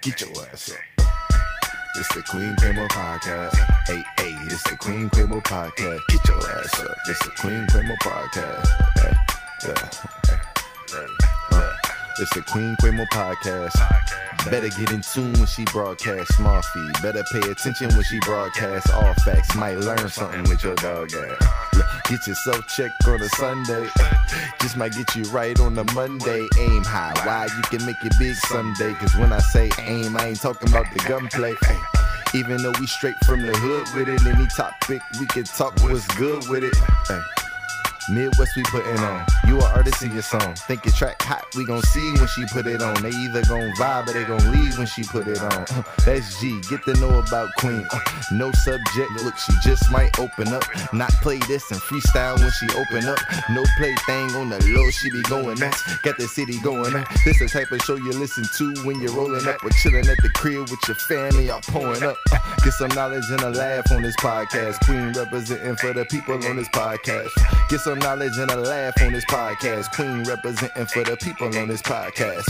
Get your ass up. It's the Queen Quemo Podcast. Hey, hey, it's the Queen Quemo Podcast. Get your ass up. It's the Queen Quemo Podcast. Yeah, yeah, yeah, uh, it's the Queen Quemo Podcast. Better get in tune when she broadcasts small feed. Better pay attention when she broadcasts all facts. Might learn something with your dog ass. Get yourself checked on a Sunday. Just might get you right on a Monday. Aim high, why you can make it big someday. Cause when I say aim, I ain't talking about the gunplay. Even though we straight from the hood with it, any topic we can talk what's good with it. Midwest we putting on. You an artist in your song. Think your track hot, we gon' see when she put it on. They either gon' vibe or they gon' leave when she put it on. Uh, That's G. Get to know about Queen. No subject. Look, she just might open up. Not play this and freestyle when she open up. No play thing on the low. She be going nuts. Got the city going up. This the type of show you listen to when you're rolling up or chilling at the crib with your family. Y'all pouring up. Get some knowledge and a laugh on this podcast. Queen representing for the people on this podcast. Get some knowledge and a laugh on this podcast. Queen representing for the people on this podcast.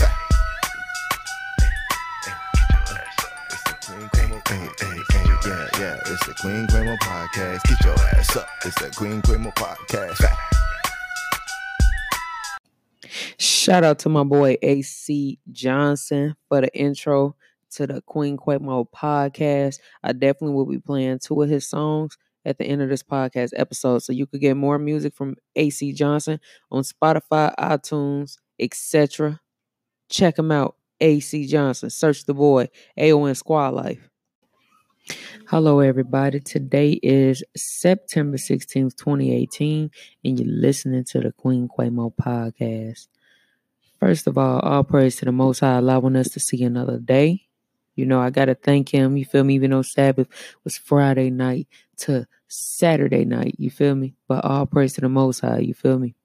Yeah, yeah, it's the Queen Quemo Podcast. Get your ass up. It's the Queen Quemo Podcast. Shout out to my boy AC Johnson for the intro to the Queen Quemo podcast. I definitely will be playing two of his songs at the end of this podcast episode. So you could get more music from AC Johnson on Spotify, iTunes, etc. Check him out. AC Johnson. Search the boy. AON Squad Life. Hello, everybody. Today is September 16th, 2018, and you're listening to the Queen Quemo podcast. First of all, all praise to the Most High allowing us to see another day. You know, I got to thank Him. You feel me? Even though Sabbath was Friday night to Saturday night. You feel me? But all praise to the Most High. You feel me?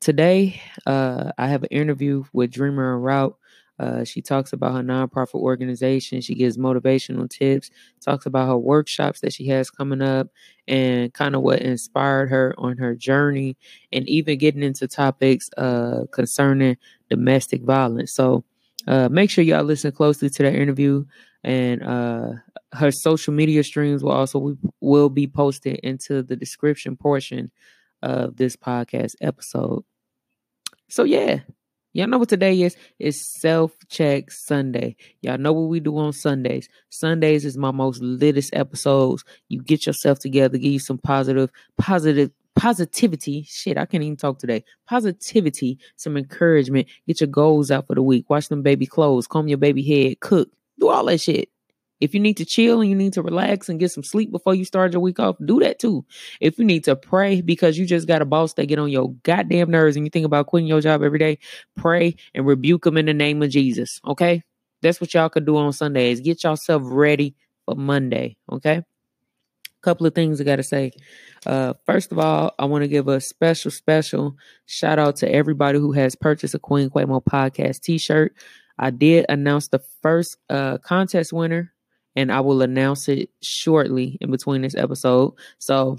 Today, uh, I have an interview with Dreamer en Route. Uh, she talks about her nonprofit organization. She gives motivational tips, talks about her workshops that she has coming up, and kind of what inspired her on her journey, and even getting into topics uh, concerning domestic violence. So uh, make sure y'all listen closely to that interview, and uh, her social media streams will also will be posted into the description portion of this podcast episode. So yeah, Y'all know what today is? It's self check Sunday. Y'all know what we do on Sundays. Sundays is my most litest episodes. You get yourself together, give you some positive, positive, positivity. Shit, I can't even talk today. Positivity, some encouragement. Get your goals out for the week. Wash them baby clothes, comb your baby head, cook, do all that shit. If you need to chill and you need to relax and get some sleep before you start your week off, do that too. If you need to pray because you just got a boss that get on your goddamn nerves and you think about quitting your job every day, pray and rebuke them in the name of Jesus. Okay? That's what y'all could do on Sundays. Get yourself ready for Monday. Okay? Couple of things I gotta say. Uh, first of all, I want to give a special, special shout out to everybody who has purchased a Queen Quamo podcast t-shirt. I did announce the first uh, contest winner and I will announce it shortly in between this episode. So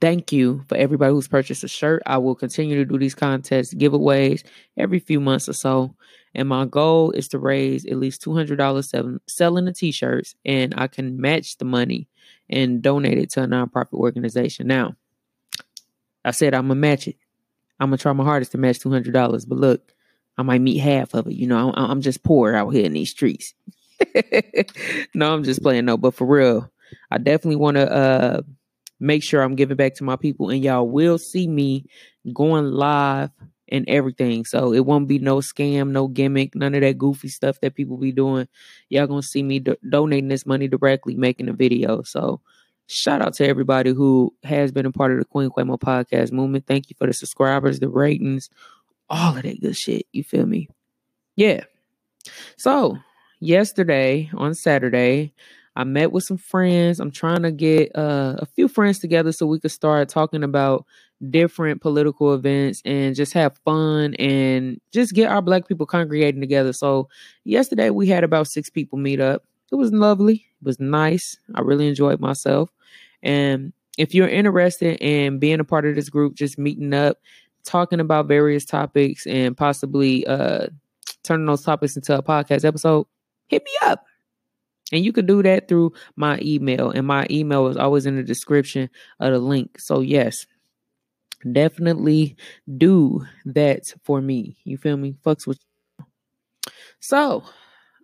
thank you for everybody who's purchased a shirt. I will continue to do these contests, giveaways every few months or so. And my goal is to raise at least $200 selling the t-shirts and I can match the money and donate it to a nonprofit organization. Now, I said I'm going to match it. I'm going to try my hardest to match $200, but look, I might meet half of it. You know, I'm, I'm just poor out here in these streets. no, I'm just playing. No, but for real, I definitely want to uh make sure I'm giving back to my people, and y'all will see me going live and everything. So it won't be no scam, no gimmick, none of that goofy stuff that people be doing. Y'all gonna see me do- donating this money directly, making a video. So shout out to everybody who has been a part of the Queen Quamo podcast movement. Thank you for the subscribers, the ratings, all of that good shit. You feel me? Yeah. So yesterday on Saturday, I met with some friends. I'm trying to get uh, a few friends together so we could start talking about different political events and just have fun and just get our black people congregating together. So yesterday we had about six people meet up. It was lovely. It was nice. I really enjoyed myself. And if you're interested in being a part of this group, just meeting up, talking about various topics and possibly uh turning those topics into a podcast episode, hit me up. And you can do that through my email. And my email is always in the description of the link. So, yes, definitely do that for me. You feel me? Fucks with. So,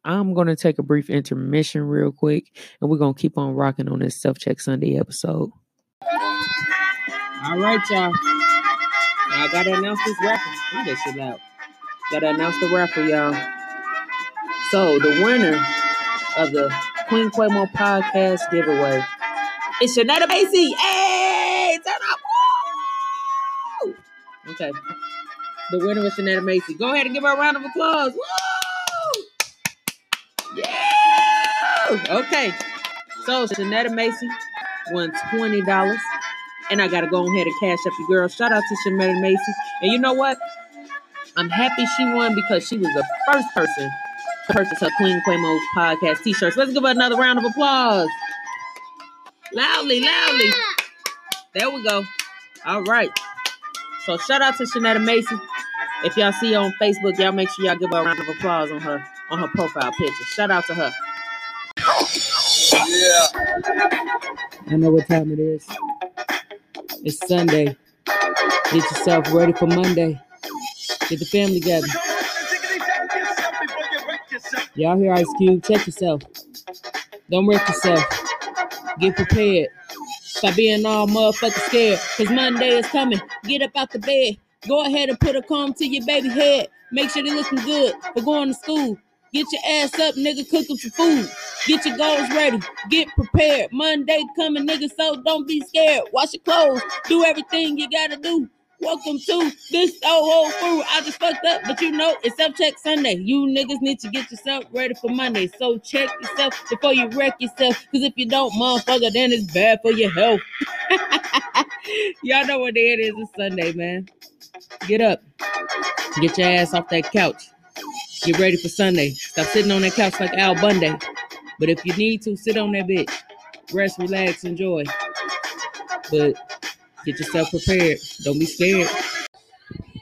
I'm going to take a brief intermission real quick. And we're going to keep on rocking on this Self Check Sunday episode. All right, y'all. I got to announce this raffle. Leave that shit out. Got to announce the raffle, y'all. So, the winner of the Queen Quemo podcast giveaway. It's Shanetta Macy. Hey, Okay. The winner was Shanetta Macy. Go ahead and give her a round of applause. Woo! Yeah! Okay. So Shanetta Macy won $20. And I gotta go ahead and cash up your girl. Shout out to Shanetta Macy. And you know what? I'm happy she won because she was the first person to purchase her Queen Quemo podcast t-shirts. Let's give her another round of applause. Loudly, loudly. There we go. All right. So shout out to Shanetta Macy. If y'all see her on Facebook, y'all make sure y'all give her a round of applause on her on her profile picture. Shout out to her. Yeah. I know what time it is. It's Sunday. Get yourself ready for Monday. Get the family together. Y'all hear Ice Cube? Check yourself. Don't wreck yourself. Get prepared. Stop being all motherfucking scared. Cause Monday is coming. Get up out the bed. Go ahead and put a comb to your baby head. Make sure they're looking good for going to school. Get your ass up, nigga, cook them some food. Get your goals ready. Get prepared. Monday coming, nigga, so don't be scared. Wash your clothes. Do everything you gotta do. Welcome to this whole crew. I just fucked up, but you know it's self check Sunday. You niggas need to get yourself ready for Monday. So check yourself before you wreck yourself. Cause if you don't, motherfucker, then it's bad for your health. Y'all know what day it is. It's Sunday, man. Get up. Get your ass off that couch. Get ready for Sunday. Stop sitting on that couch like Al Bundy. But if you need to, sit on that bitch. Rest, relax, enjoy. But Get yourself prepared. Don't be scared.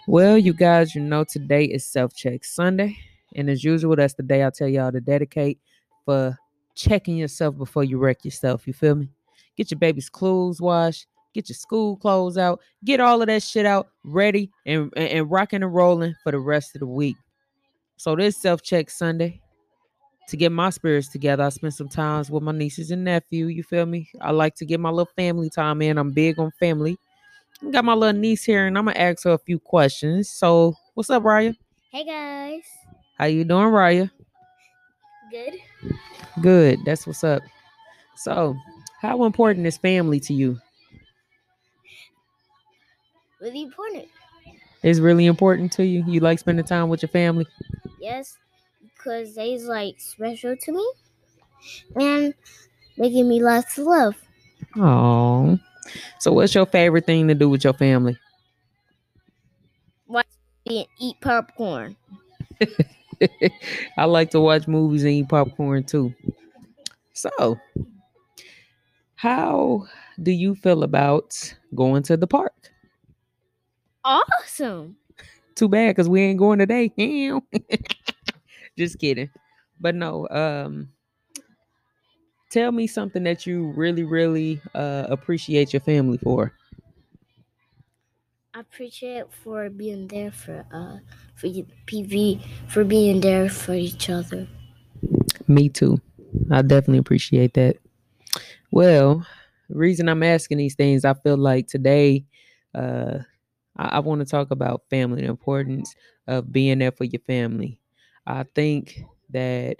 Well, you guys, you know today is self check Sunday. And as usual, that's the day I tell y'all to dedicate for checking yourself before you wreck yourself. You feel me? Get your baby's clothes washed, get your school clothes out, get all of that shit out ready and, and, and rocking and rolling for the rest of the week. So this self check Sunday to get my spirits together. I spend some times with my nieces and nephew. You feel me? I like to get my little family time in. I'm big on family. Got my little niece here, and I'm gonna ask her a few questions. So, what's up, Raya? Hey guys. How you doing, Raya? Good. Good. That's what's up. So, how important is family to you? Really important. It's really important to you. You like spending time with your family? Yes because they's like special to me and they give me lots of love. Oh. So what's your favorite thing to do with your family? Watch and eat popcorn. I like to watch movies and eat popcorn too. So, how do you feel about going to the park? Awesome. Too bad because we ain't going today. Just kidding. But no, um tell me something that you really, really uh appreciate your family for. I appreciate for being there for uh for PV for being there for each other. Me too. I definitely appreciate that. Well, the reason I'm asking these things, I feel like today uh I, I want to talk about family, the importance of being there for your family. I think that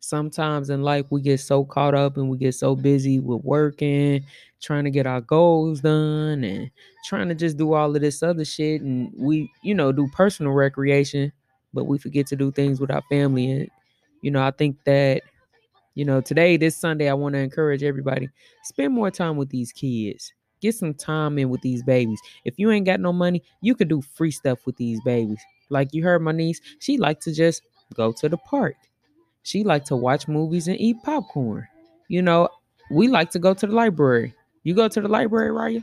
sometimes in life we get so caught up and we get so busy with working, trying to get our goals done and trying to just do all of this other shit and we, you know, do personal recreation, but we forget to do things with our family and you know, I think that you know, today this Sunday I want to encourage everybody spend more time with these kids. Get some time in with these babies. If you ain't got no money, you could do free stuff with these babies. Like you heard my niece, she like to just go to the park. She like to watch movies and eat popcorn. You know, we like to go to the library. You go to the library, Raya?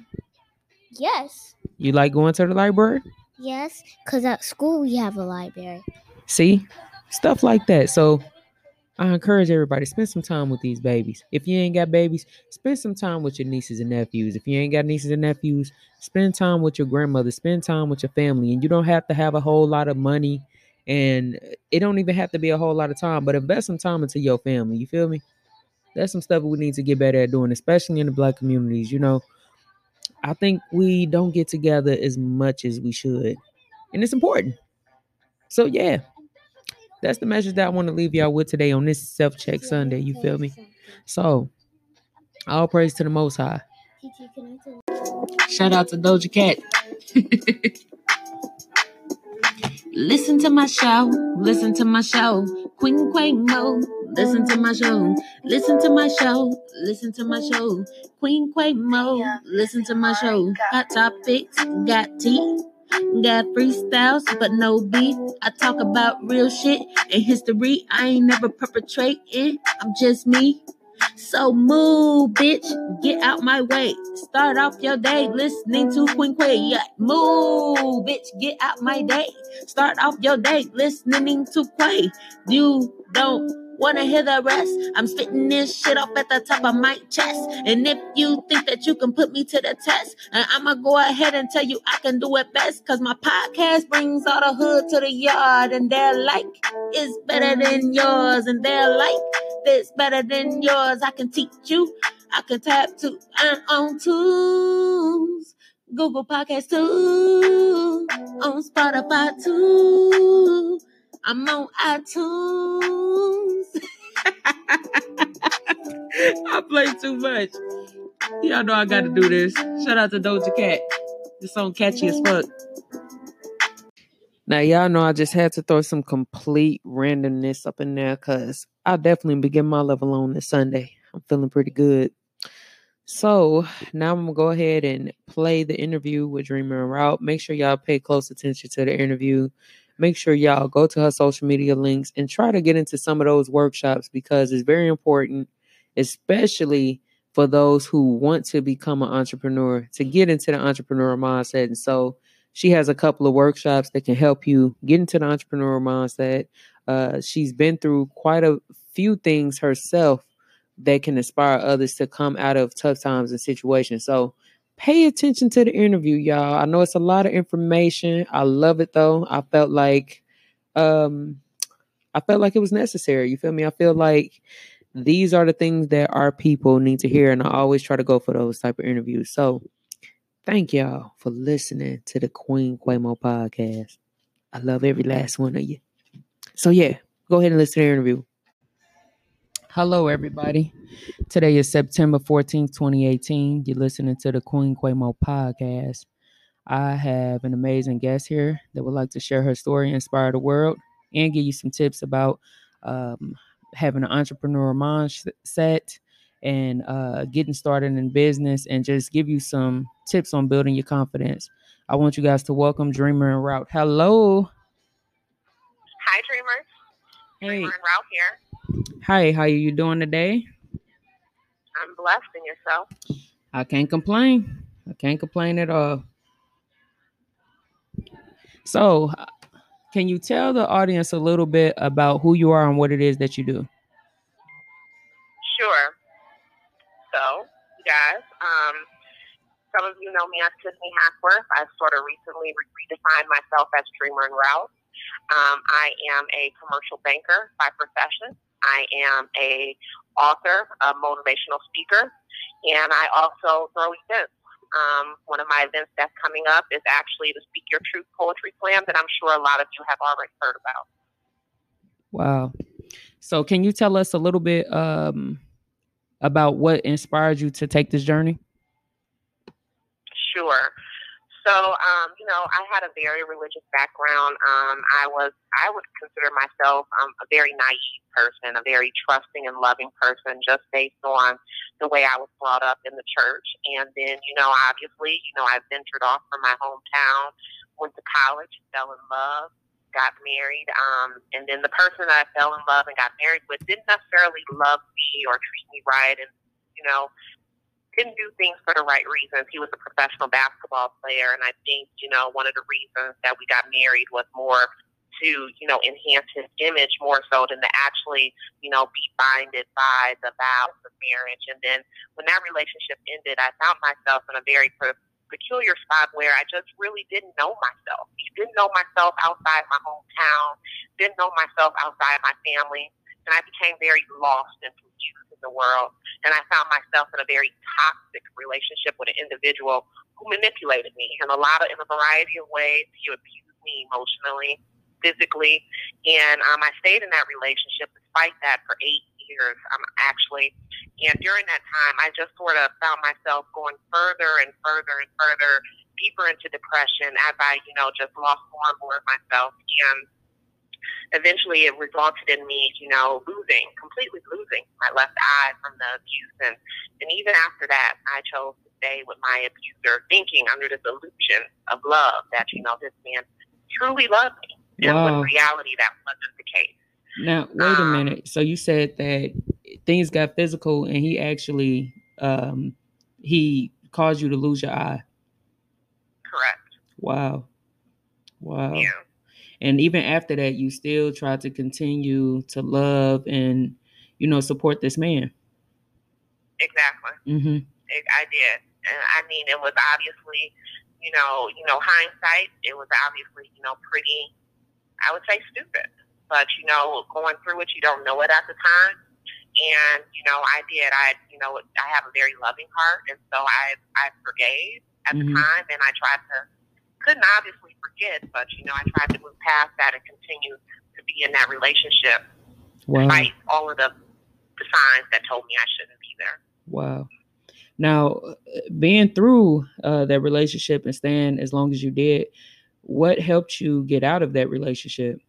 Yes. You like going to the library? Yes, because at school we have a library. See, stuff like that. So I encourage everybody spend some time with these babies. If you ain't got babies, spend some time with your nieces and nephews. If you ain't got nieces and nephews, spend time with your grandmother. Spend time with your family, and you don't have to have a whole lot of money, and it don't even have to be a whole lot of time. But invest some time into your family. You feel me? That's some stuff we need to get better at doing, especially in the black communities. You know, I think we don't get together as much as we should, and it's important. So yeah, that's the message that I want to leave y'all with today on this self check Sunday. You feel me? So, all praise to the Most High. Shout out to Doja Cat. listen to my show. Listen to my show. Queen Quamo. Listen to my show. Listen to my show. Listen to my show. Queen Quamo. Listen to my show. Hot topics. Got tea. Got freestyles, but no beef. I talk about real shit and history. I ain't never perpetrating. I'm just me. So move, bitch. Get out my way. Start off your day listening to Queen Quay. Yeah. Move, bitch. Get out my day. Start off your day listening to Quay. You don't Wanna hear the rest? I'm spitting this shit off at the top of my chest. And if you think that you can put me to the test, and I'ma go ahead and tell you I can do it best. Cause my podcast brings all the hood to the yard. And they're like, is better than yours. And they're like, it's better than yours. I can teach you. I can tap to and on tunes. Google Podcast too. On Spotify too. I'm on iTunes. I play too much. Y'all know I got to do this. Shout out to Doja Cat. This song catchy as fuck. Now y'all know I just had to throw some complete randomness up in there because I definitely begin my level on this Sunday. I'm feeling pretty good. So now I'm gonna go ahead and play the interview with Dreamer en Route. Make sure y'all pay close attention to the interview make sure y'all go to her social media links and try to get into some of those workshops because it's very important, especially for those who want to become an entrepreneur to get into the entrepreneur mindset. And so she has a couple of workshops that can help you get into the entrepreneur mindset. Uh, she's been through quite a few things herself that can inspire others to come out of tough times and situations. So pay attention to the interview, y'all. I know it's a lot of information. I love it though. I felt like um I felt like it was necessary. You feel me? I feel like these are the things that our people need to hear and I always try to go for those type of interviews. So thank y'all for listening to the Queen Quamo podcast. I love every last one of you. So yeah, go ahead and listen to the interview. Hello, everybody. Today is September 14th, 2018. You're listening to the Queen Quamo podcast. I have an amazing guest here that would like to share her story, inspire the world, and give you some tips about um, having an entrepreneur mindset and uh, getting started in business and just give you some tips on building your confidence. I want you guys to welcome Dreamer en Route. Hello. Hi, Dreamer. Hey. Dreamer en Route here. Hi, how are you doing today? I'm blessed in yourself. I can't complain. I can't complain at all. So, can you tell the audience a little bit about who you are and what it is that you do? Sure. So, guys, um, some of you know me as Tiffany Hackworth. I sort of recently redefined myself as Dreamer en Route. Um, I am a commercial banker by profession. I am a author, a motivational speaker, and I also throw events. Um, one of my events that's coming up is actually the Speak Your Truth Poetry Slam that I'm sure a lot of you have already heard about. Wow. So, can you tell us a little bit um, about what inspired you to take this journey? Sure. So, um, you know, I had a very religious background. Um, I was, I would consider myself um, a very naive person, a very trusting and loving person, just based on the way I was brought up in the church. And then, you know, obviously, you know, I ventured off from my hometown, went to college, fell in love, got married, um, and then the person that I fell in love and got married with didn't necessarily love me or treat me right, and you know, didn't do things for the right reasons. He was a professional basketball player, and I think you know one of the reasons that we got married was more to, you know, enhance his image more so than to actually, you know, be binded by the vows of marriage. And then when that relationship ended, I found myself in a very peculiar spot where I just really didn't know myself. Didn't know myself outside my hometown, didn't know myself outside my family. And I became very lost and confused in the world. And I found myself in a very toxic relationship with an individual who manipulated me in a lot of, in a variety of ways. He abused me emotionally physically. And um, I stayed in that relationship despite that for eight years, um, actually. And during that time, I just sort of found myself going further and further and further deeper into depression as I, you know, just lost more and more of myself. And eventually it resulted in me, you know, losing, completely losing my left eye from the abuse. And, and even after that, I chose to stay with my abuser, thinking under this illusion of love that, you know, this man truly loved me. And wow. with reality, that wasn't the case. Now, wait a um, minute. So you said that things got physical, and he actually um, he caused you to lose your eye. Correct. Wow. Wow. Yeah. And even after that, you still try to continue to love and you know support this man. Exactly. Mm-hmm. I did, and I mean, it was obviously, you know, you know, hindsight. It was obviously, you know, pretty I would say stupid. But, you know, going through it, you don't know it at the time. And, you know, I did. I, you know, I have a very loving heart. And so I, I forgave at mm-hmm. the time. And I tried to, couldn't obviously forget, but, you know, I tried to move past that and continue to be in that relationship wow. despite all of the, the signs that told me I shouldn't be there. Wow. Now, being through uh, that relationship and staying as long as you did, what helped you get out of that relationship?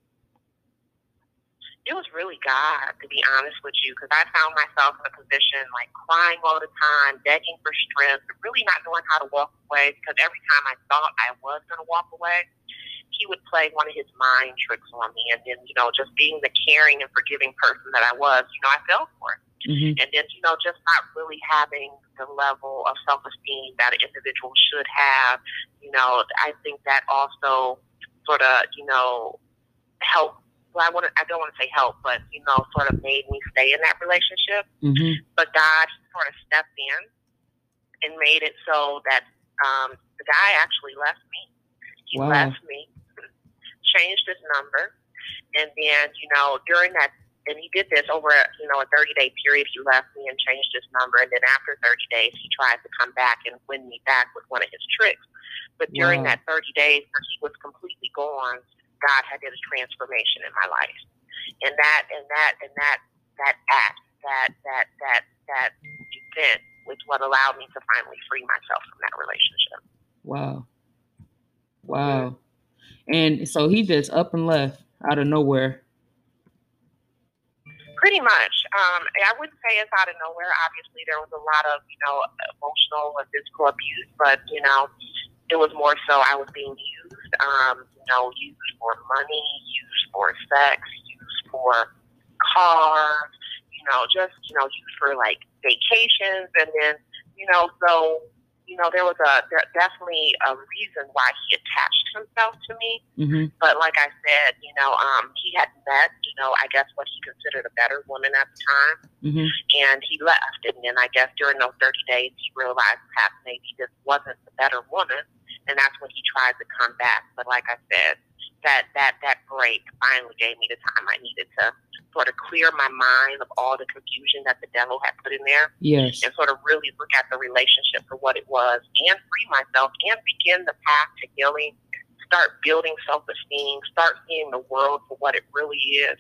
It was really God, to be honest with you, because I found myself in a position like crying all the time, begging for strength, really not knowing how to walk away. Because every time I thought I was going to walk away, he would play one of his mind tricks on me. And then, you know, just being the caring and forgiving person that I was, you know, I fell for it. Mm-hmm. And then, you know, just not really having the level of self esteem that an individual should have. You know, I think that also sort of, you know, help. Well, I want I don't want to say help, but you know, sort of made me stay in that relationship. Mm-hmm. But God sort of stepped in and made it so that um, the guy actually left me. He wow. left me, changed his number, and then you know during that and he did this over a, you know a 30 day period. He left me and changed his number, and then after 30 days, he tried to come back and win me back with one of his tricks. But during wow. that 30 days where he was completely gone, God had did a transformation in my life, and that and that and that that act, that that that that event was what allowed me to finally free myself from that relationship. Wow, wow, and so he just up and left out of nowhere Pretty much. Um, I wouldn't say it's out of nowhere. Obviously, there was a lot of, you know, emotional and physical abuse, but, you know, it was more so I was being used, um, know, used for money, used for sex, used for cars, you know, just, you know, used for like vacations. And then, you know, so you know, there was a there definitely a reason why he attached himself to me. Mm-hmm. But like I said, you know, um, he had met, you know, I guess what he considered a better woman at the time, mm-hmm. and he left. And then I guess during those thirty days, he realized perhaps maybe this wasn't the better woman, and that's when he tried to come back. But like I said, that that that break finally gave me the time I needed to sort of clear my mind of all the confusion that the devil had put in there. Yes. And sort of really look at the relationship for what it was and free myself and begin the path to healing. Start building self esteem, start seeing the world for what it really is,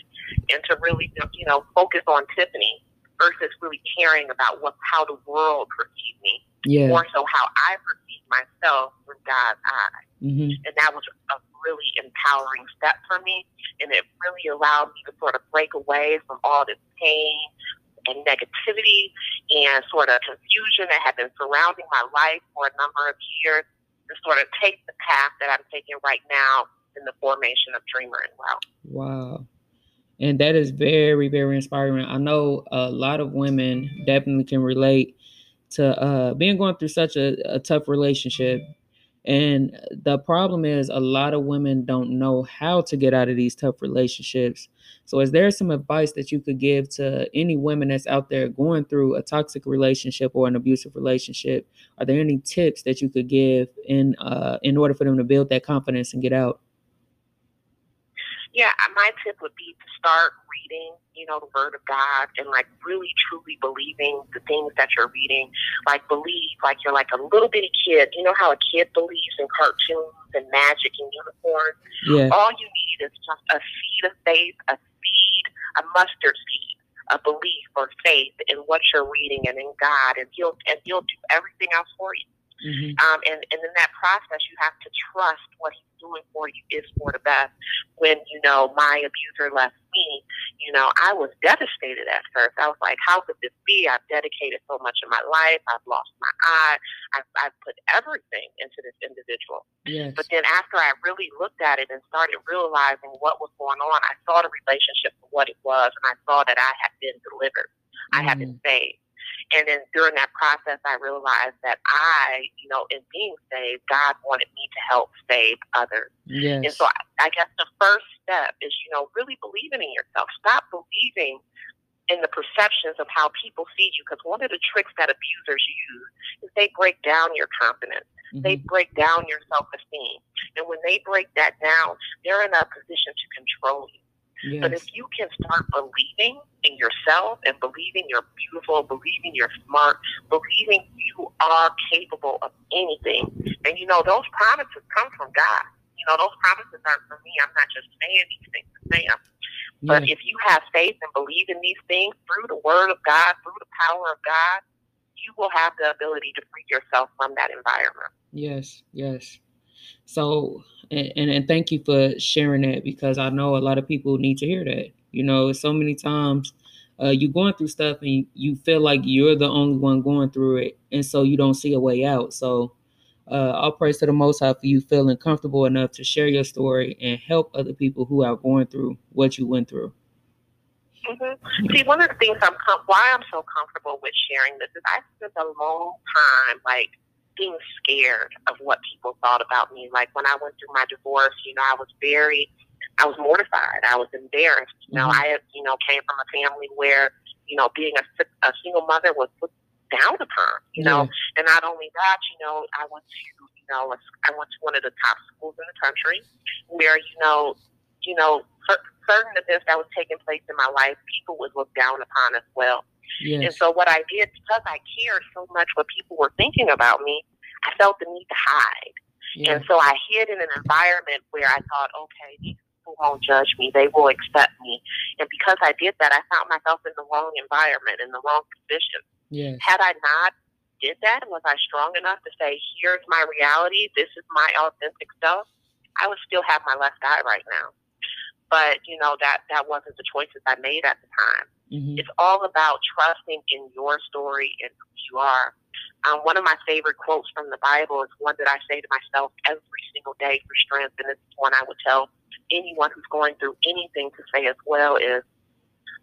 and to really, you know, focus on Tiffany versus really caring about what how the world perceived me. Yeah. More so how I perceive myself through God's eyes. Mm-hmm. And that was a really empowering step for me. And it really allowed me to sort of break away from all this pain and negativity and sort of confusion that had been surrounding my life for a number of years and sort of take the path that I'm taking right now in the formation of Dreamer and Well. Wow. And that is very, very inspiring. I know a lot of women definitely can relate to uh, being going through such a, a tough relationship And the problem is a lot of women don't know how to get out of these tough relationships. So is there some advice that you could give to any women that's out there going through a toxic relationship or an abusive relationship? Are there any tips that you could give in uh, in order for them to build that confidence and get out? Yeah, uh, my tip would be to start reading, you know, the Word of God and like really truly believing the things that you're reading. Like believe like you're like a little bitty kid. You know how a kid believes in cartoons and magic and unicorns? Yeah. All you need is just a seed of faith, a seed, a mustard seed, a belief or faith in what you're reading and in God, and He'll and He'll do everything else for you. Mm-hmm. Um, and, and in that process, you have to trust what he's doing for you is for the best. When, you know, my abuser left me, you know, I was devastated at first. I was like, how could this be? I've dedicated so much of my life. I've lost my eye. I've, I've put everything into this individual. Yes. But then after I really looked at it and started realizing what was going on, I saw the relationship for what it was, and I saw that I had been delivered. I had been saved. And then during that process, I realized that I, you know, in being saved, God wanted me to help save others. Yes. And so I, I guess the first step is, you know, really believing in yourself. Stop believing in the perceptions of how people see you. Because one of the tricks that abusers use is they break down your confidence. They Mhm. break down your self esteem. And when they break that down, they're in a position to control you. But if you can start believing in yourself and believing you're beautiful, believing you're smart, believing you are capable of anything, and you know, those promises come from God. You know, those promises aren't from me. I'm not just saying these things to say them. But if you have faith and believe in these things through the word of God, through the power of God, you will have the ability to free yourself from that environment. Yes, yes. So, and, and thank you for sharing that because I know a lot of people need to hear that. You know, so many times uh, you're going through stuff and you feel like you're the only one going through it, and so you don't see a way out. So, uh, I'll praise to the Most High for you feeling comfortable enough to share your story and help other people who are going through what you went through. hmm See, one of the things I'm com- why I'm so comfortable with sharing this is I spent a long time like being scared of what people thought about me. Like when I went through my divorce, you know, I was very, I was mortified. I was embarrassed. You know, Mhm. I you know, came from a family where, you know, being a, a single mother was looked down upon. You know, and not only that, you know, I went to, you know, a, I went to one of the top schools in the country, where you know, you know, certain events that was taking place in my life, people would look down upon as well. And so what I did, because I cared so much what people were thinking about me, I felt the need to hide. Yeah. And so I hid in an environment where I thought, okay, these people won't judge me. They will accept me. And because I did that, I found myself in the wrong environment, in the wrong position. Yes. Had I not did that, and was I strong enough to say, here's my reality, this is my authentic self, I would still have my left eye right now. But, you know, that, that wasn't the choices I made at the time. Hmm It's all about trusting in your story and who you are. Um, one of my favorite quotes from the Bible is one that I say to myself every single day for strength, and it's one I would tell anyone who's going through anything to say as well is,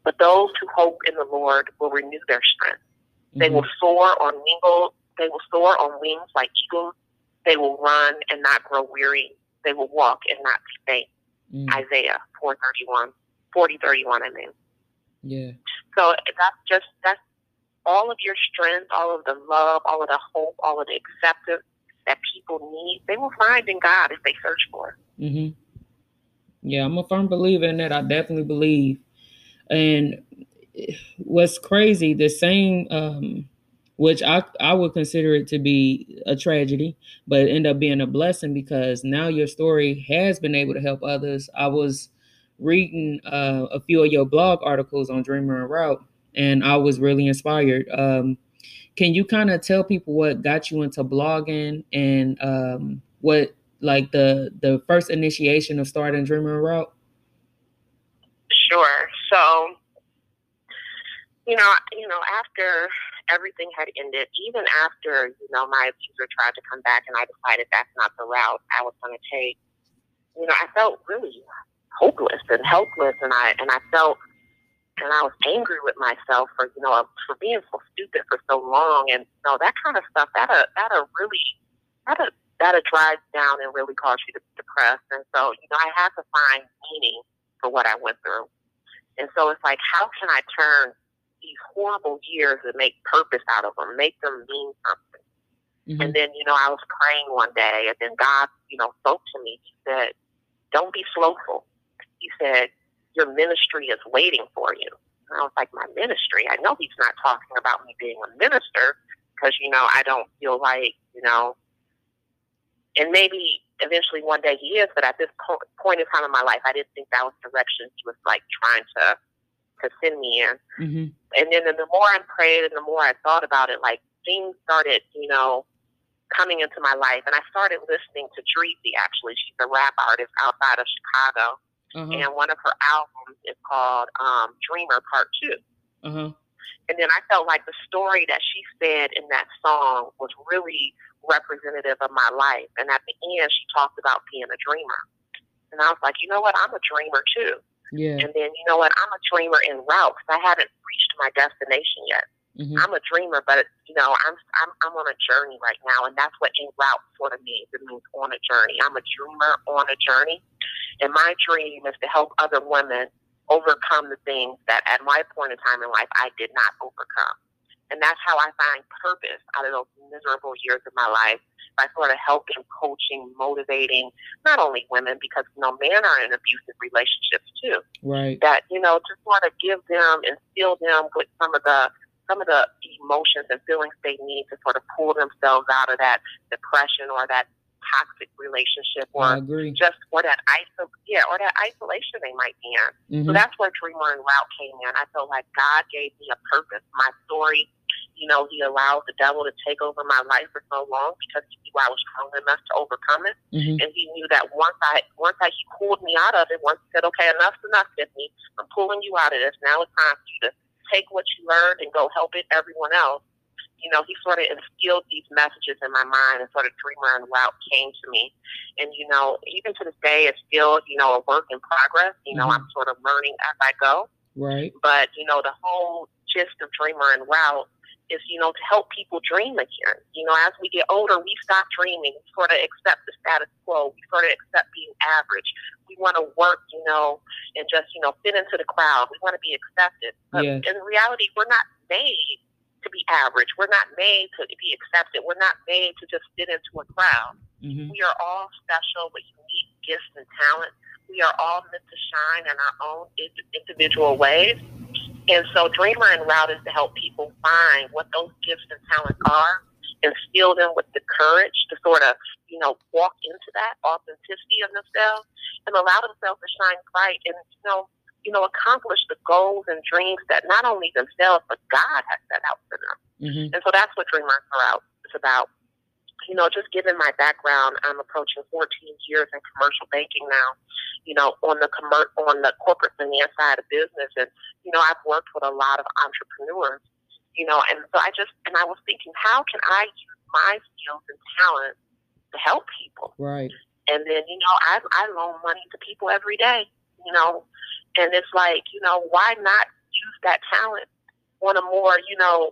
but those who hope in the Lord will renew their strength. They will soar on wings. They will soar on wings like eagles. They will run and not grow weary. They will walk and not be faint. Mhm. Isaiah 431, 4031, I mean. Yeah. So that's just that's all of your strength, all of the love, all of the hope, all of the acceptance that people need. They will find in God if they search for. Mm-hmm. Yeah, I'm a firm believer in that. I definitely believe. And what's crazy, the same, um, which I I would consider it to be a tragedy, but ended up being a blessing because now your story has been able to help others. I was reading uh, a few of your blog articles on Dreamer en Route, and I was really inspired. Um, can you kind of tell people what got you into blogging and um, what like the the first initiation of starting Dreamer en Route? Sure. So, you know, you know, after everything had ended, even after you know my abuser tried to come back, and I decided that's not the route I was going to take. You know, I felt really hopeless and helpless, and I and I felt and I was angry with myself for you know for being so stupid for so long, and you know that kind of stuff. That a that a really that uh, a that'll drive down and really cause you to be depressed. And so, you know, I had to find meaning for what I went through. And so it's like, how can I turn these horrible years and make purpose out of them, make them mean something? Mhm. And then, you know, I was praying one day, and then God, you know, spoke to me. He said, Don't be slowful. He said, Your ministry is waiting for you. And I was like, My ministry? I know he's not talking about me being a minister because, you know, I don't feel like, you know, and maybe eventually one day he is, but at this po- point in time in my life, I didn't think that was the direction he was like trying to to send me in Mhm. and then the more I prayed and the more I thought about it, like things started, you know, coming into my life. And I started listening to Dreezy, actually. She's a rap artist outside of Chicago. Uh-huh. And one of her albums is called um, Dreamer Part 2. Uh-huh. And then I felt like the story that she said in that song was really representative of my life. And at the end, she talked about being a dreamer. And I was like, you know what? I'm a dreamer too. Yeah. And then, you know what? I'm a dreamer en route 'cause I haven't reached my destination yet. Mhm. I'm a dreamer, but you know, I'm I'm I'm on a journey right now, and that's what en route sort of means. It means on a journey. I'm a dreamer on a journey, and my dream is to help other women overcome the things that at my point in time in life I did not overcome. And that's how I find purpose out of those miserable years of my life by sort of helping, coaching, motivating not only women because you know men are in abusive relationships too Right. that you know to sort of give them instill them with some of the some of the emotions and feelings they need to sort of pull themselves out of that depression or that toxic relationship or just or that iso- yeah or that isolation they might be in. So Mhm. that's where Dreamer en Route came in. I felt like God gave me a purpose. My story, you know, He allowed the devil to take over my life for so long because He knew I was strong enough to overcome it Mhm. and he knew that once I once I he pulled me out of it, once he said, Okay, enough's enough, Tiffany, I'm pulling you out of this. Now it's time for you to take what you learned and go help it everyone else. You know, he sort of instilled these messages in my mind and sort of dreamer en route came to me. And, you know, even to this day it's still, you know, a work in progress. You know, Mhm. I'm sort of learning as I go. Right. But, you know, the whole gist of Dreamer en Route is, you know, to help people dream again. You know, as we get older, we stop dreaming. We sort of accept the status quo. We sort of accept being average. We want to work, you know, and just, you know, fit into the crowd. We want to be accepted. But Yes. in reality, we're not made to be average. We're not made to be accepted. We're not made to just fit into a crowd. Mhm. We are all special with unique gifts and talent. We are all meant to shine in our own individual ways. And so, Dreamer en Route is to help people find what those gifts and talents are, instill them with the courage to sort of, you know, walk into that authenticity of themselves and allow themselves to shine bright and, you know, you know, accomplish the goals and dreams that not only themselves but God has set out for them. Mhm. And so that's what Dreamer en Route is about. You know, just given my background, I'm approaching 14 years in commercial banking now. You know, on the commer- on the corporate finance side of business, and you know, I've worked with a lot of entrepreneurs. You know, and so I just and I was thinking, how can I use my skills and talents to help people? Right. And then, you know, I, I loan money to people every day, you know, and it's like, you know, why not use that talent on a more, you know,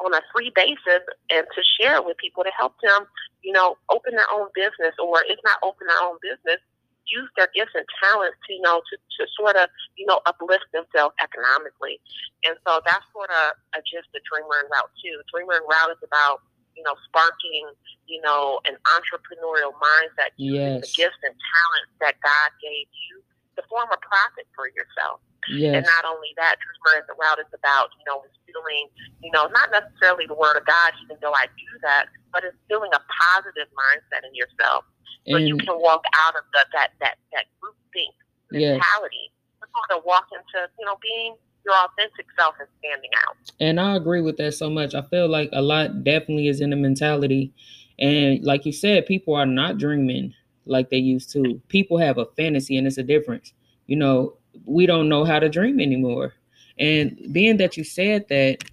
on a free basis and to share it with people to help them, you know, open their own business or if not open their own business, use their gifts and talents to, you know, to, to sort of, you know, uplift themselves economically. And so that's sort of a gist of Dreamer en Route too. Dreamer en Route is about, you know, sparking, you know, an entrepreneurial mindset, using the gifts and talents that God gave you to form a profit for yourself. Yes. And not only that, Dreamer and the Route is about, you know, instilling, you know, not necessarily the word of God, even though I do that, but instilling a positive mindset in yourself. So you can walk out of the, that, that, that group think Yes. mentality to sort of walk into, you know, being your authentic self and standing out. And I agree with that so much. I feel like a lot definitely is in the mentality. And like you said, people are not dreaming like they used to. People have a fantasy, and it's a difference. You know, we don't know how to dream anymore. And being that you said that,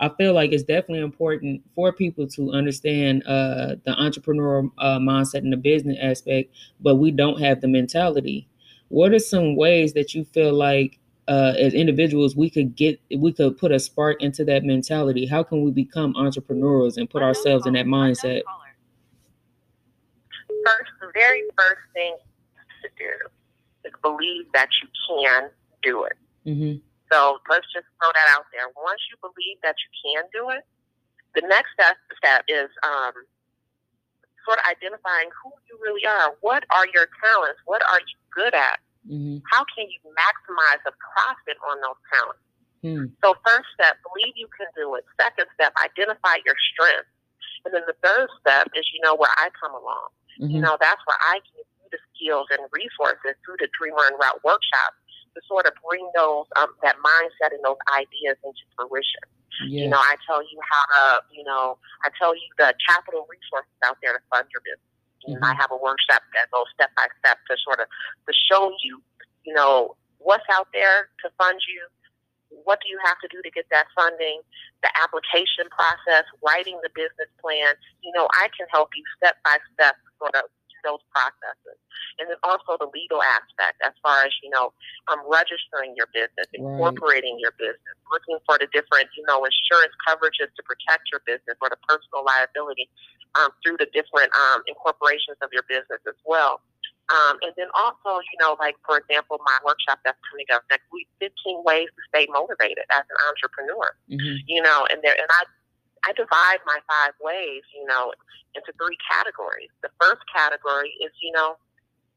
I feel like it's definitely important for people to understand uh, the entrepreneurial uh, mindset and the business aspect, but we don't have the mentality. What are some ways that you feel like uh, as individuals we could get we could put a spark into that mentality how can we become entrepreneurs and put ourselves in that mindset first, the very first thing to do believe that you can do it. Mm-hmm. So let's just throw that out there. Once you believe that you can do it, the next step, step is um, sort of identifying who you really are. What are your talents? What are you good at? Mm-hmm. How can you maximize the profit on those talents? Hmm. So first step, believe you can do it. Second step, identify your strengths. And then the third step is, you know, where I come along. You Mhm. know, that's where I give you the skills and resources through the Dreamer en Route workshop to sort of bring those, um, that mindset and those ideas into fruition. Yeah. You know, I tell you how to, you know, I tell you the capital resources out there to fund your business. And I have a workshop that goes step by step to sort of to show you, you know, what's out there to fund you. What do you have to do to get that funding? The application process, writing the business plan. You know, I can help you step by step sort of those processes. And then also the legal aspect as far as, you know, um, registering your business, Right. incorporating your business, looking for the different, you know, insurance coverages to protect your business or the personal liability um, through the different um, incorporations of your business as well. Um, and then also, you know, like for example, my workshop that's coming up next week, 15 ways to stay motivated as an entrepreneur. Mhm. You know, and there and I I divide my five ways, you know, into three categories. The first category is, you know,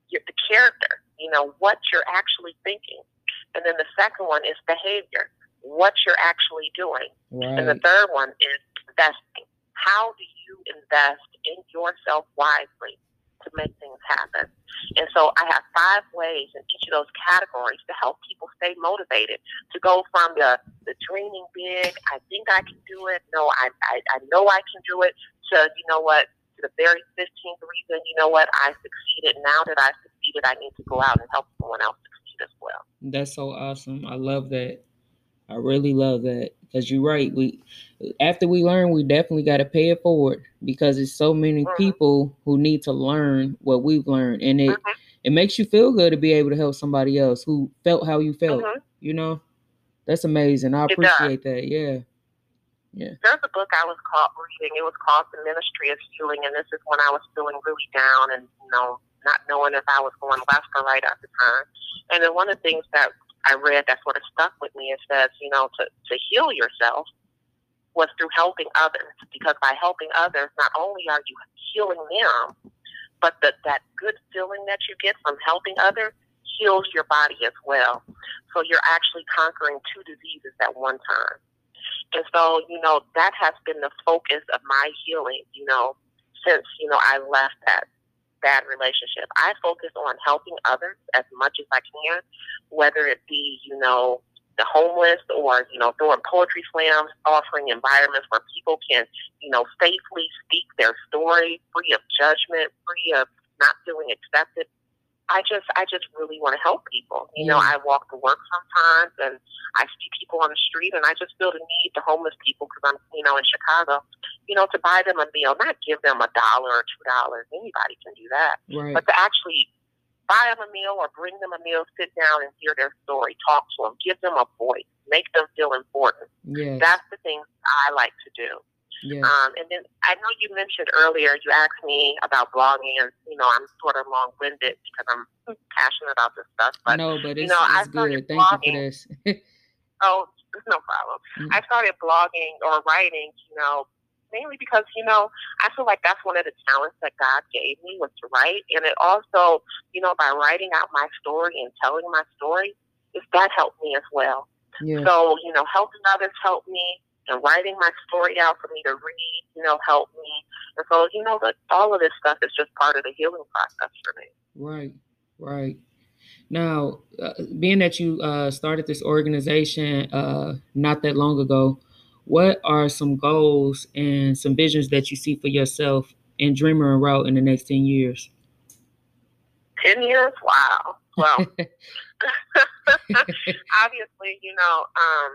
your, the character, you know, what you're actually thinking. And then the second one is behavior, what you're actually doing. And the third one is investing. How do you invest in yourself wisely to make things happen? And so I have five ways in each of those categories to help people stay motivated to go from the, the dreaming big, I think I can do it, no, I, I, I know I can do it, to, you know what, to the very 15th reason, you know what, I succeeded. Now that I succeeded, I need to go out and help someone else succeed as well. That's so awesome. I love that. I really love that because you're right. We after we learn, we definitely got to pay it forward because it's so many Mhm. people who need to learn what we've learned, and it Mhm. it makes you feel good to be able to help somebody else who felt how you felt. Mhm. You know, that's amazing. I appreciate that. Yeah, Yeah. there's a book I was caught reading. It was called The Ministry of Healing, and this is when I was feeling really down and you know not knowing if I was going left or right at the time. And then one of the things that I read that sort of stuck with me, it says, you know, to to heal yourself was through helping others, because by helping others, not only are you healing them, but that that good feeling that you get from helping others heals your body as well. So you're actually conquering two diseases at one time. And so, you know, that has been the focus of my healing, you know, since, you know, I left that bad relationship. I focus on helping others as much as I can, whether it be, you know, the homeless or, you know, throwing poetry slams, offering environments where people can, you know, safely speak their story, free of judgment, free of not feeling accepted. I just, I just really want to help people. You know, I walk to work sometimes and I see people on the street and I just feel the need to homeless people because I'm, you know, in Chicago, you know, to buy them a meal, not give them a dollar or two dollars. Anybody can do that. right. But to actually buy them a meal or bring them a meal, sit down and hear their story, talk to them, give them a voice, make them feel important. Yeah, That's the things I like to do. yeah, Um, and then I know you mentioned earlier, you asked me about blogging, and you know I'm sort of long-winded because I'm passionate about this stuff. But no, but you it's, know, I it's started good. Thank you for blogging. this. oh, no problem. Mm. I started blogging or writing, you know, mainly because you know I feel like that's one of the talents that God gave me was to write, and it also, you know, by writing out my story and telling my story, is that helped me as well. yeah, So, you know, helping others helped me, and writing my story out for me to read, you know, helped me. And so, you know, that all of this stuff is just part of the healing process for me. right, right. Now, uh, being that you uh, started this organization uh, not that long ago, what are some goals and some visions that you see for yourself in Dreamer en Route in the next 10 years? Ten years? Wow. Well, obviously, you know, um,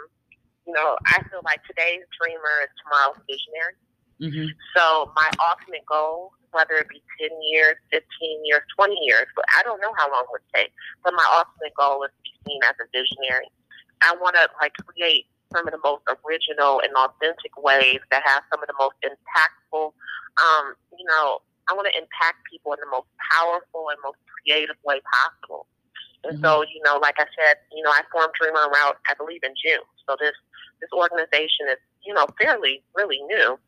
you know, I feel like today's dreamer is tomorrow's visionary. hmm So my ultimate goal, whether it be 10 years, 15 years, 20 years, but I don't know how long it would take, but my ultimate goal is to be seen as a visionary. I want to like create some of the most original and authentic ways that have some of the most impactful, um, you know, I want to impact people in the most powerful and most creative way possible. And so, you know, like I said, you know, I formed Dreamer en Route, I believe, in June. So this this organization is, you know, fairly really new.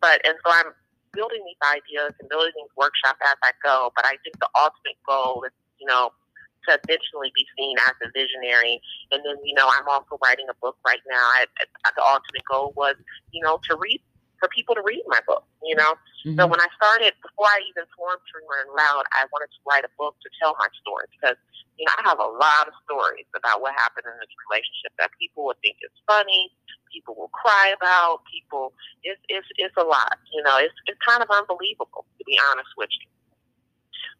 But and so I'm building these ideas and building these workshops as I go. But I think the ultimate goal is, you know, to eventually be seen as a visionary. And then, you know, I'm also writing a book right now. I, I, the ultimate goal was, you know, to read for people to read my book. You know, Mhm. so when I started, before I even formed Dreamer and Loud, I wanted to write a book to tell my story because, you know, I have a lot of stories about what happened in this relationship that people would think is funny, people will cry about, people, it's, it's, it's a lot, you know, it's, it's kind of unbelievable, to be honest with you.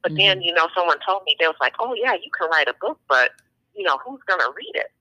But then, mm-hmm. you know, someone told me, they was like, oh, yeah, you can write a book, but, you know, who's going to read it?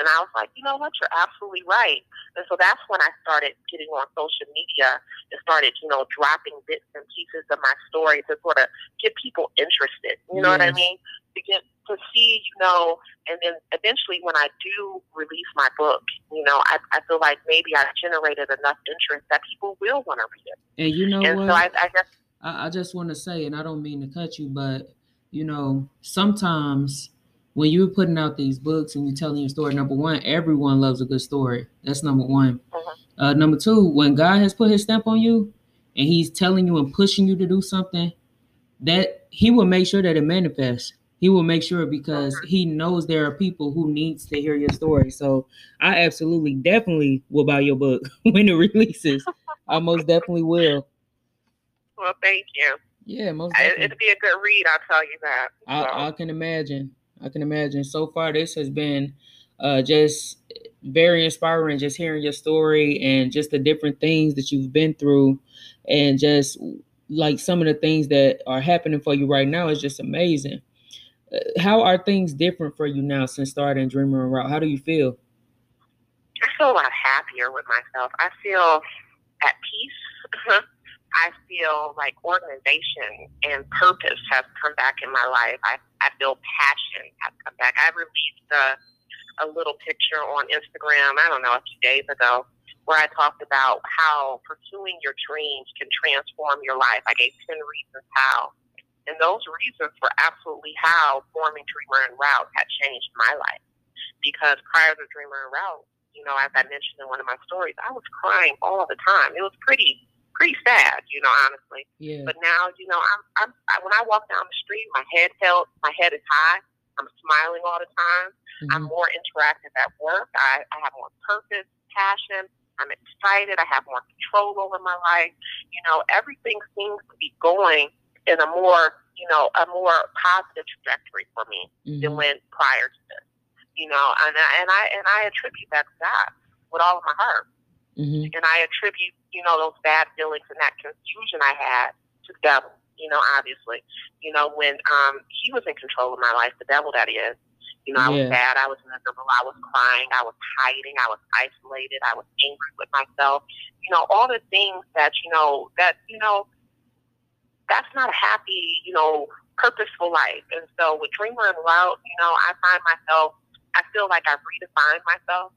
And I was like, you know what, you're absolutely right. And so that's when I started getting on social media and started, you know, dropping bits and pieces of my story to sort of get people interested. You know what I mean? To get to see, you know, and then eventually when I do release my book, you know, I, I feel like maybe I've generated enough interest that people will want to read it. And you know and what? so I, I guess I, I just want to say, and I don't mean to cut you, but you know, sometimes when you're putting out these books and you're telling your story, number one, everyone loves a good story. That's number one. Mhm. Uh, number two, when God has put His stamp on you and He's telling you and pushing you to do something, that He will make sure that it manifests. He will make sure because Mhm. He knows there are people who needs to hear your story. So I absolutely, definitely will buy your book when it releases. I most definitely will. Well, thank you. Yeah, most definitely. it'll be a good read. I'll tell you that. So, I, I can imagine. I can imagine. So far, this has been uh, just very inspiring. Just hearing your story and just the different things that you've been through, and just like some of the things that are happening for you right now is just amazing. Uh, how are things different for you now since starting Dreamer en Route? How do you feel? I feel a lot happier with myself. I feel at peace. I feel like organization and purpose has come back in my life. I, I feel passion has come back. I released a, a little picture on Instagram, I don't know, a few days ago, where I talked about how pursuing your dreams can transform your life. I gave 10 reasons how. And those reasons were absolutely how forming Dreamer en Route had changed my life. Because prior to Dreamer en Route, you know, as I mentioned in one of my stories, I was crying all the time. It was pretty, pretty sad, you know, honestly. Yeah. But now, you know, I'm, I'm I, when I walk down the street, my head held, my head is high. I'm smiling all the time. I'm Mhm. more interactive at work. I, I have more purpose, passion. I'm excited. I have more control over my life. You know, everything seems to be going in a more, you know, a more positive trajectory for me than Mhm. when prior to this. You know, and I, and I and I attribute that to God with all of my heart, Mhm. and I attribute, you know, those bad feelings and that confusion I had to the devil. You know, obviously, you know, when um he was in control of my life, the devil that is. You know, I was Yeah. sad. I was miserable. I was crying. I was hiding. I was isolated. I was angry with myself. You know, all the things that you know that you know that's not a happy, you know, purposeful life. And so with Dreamer en Route, you know, I find myself, I feel like I've redefined myself,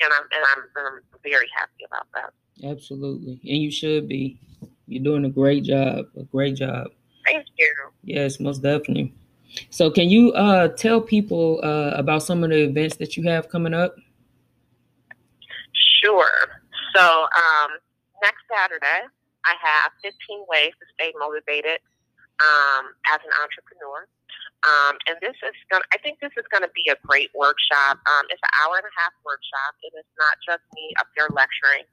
and I'm and I'm, I'm very happy about that. Absolutely. And you should be. You're doing a great job. A great job. Thank you. Yes, most definitely. So, can you uh, tell people uh, about some of the events that you have coming up? Sure. So um, next Saturday, I have 15 ways to stay motivated um, as an entrepreneur. Um, and this is going I think this is going to be a great workshop. Um, it's an hour and a half workshop, and it's not just me up there lecturing.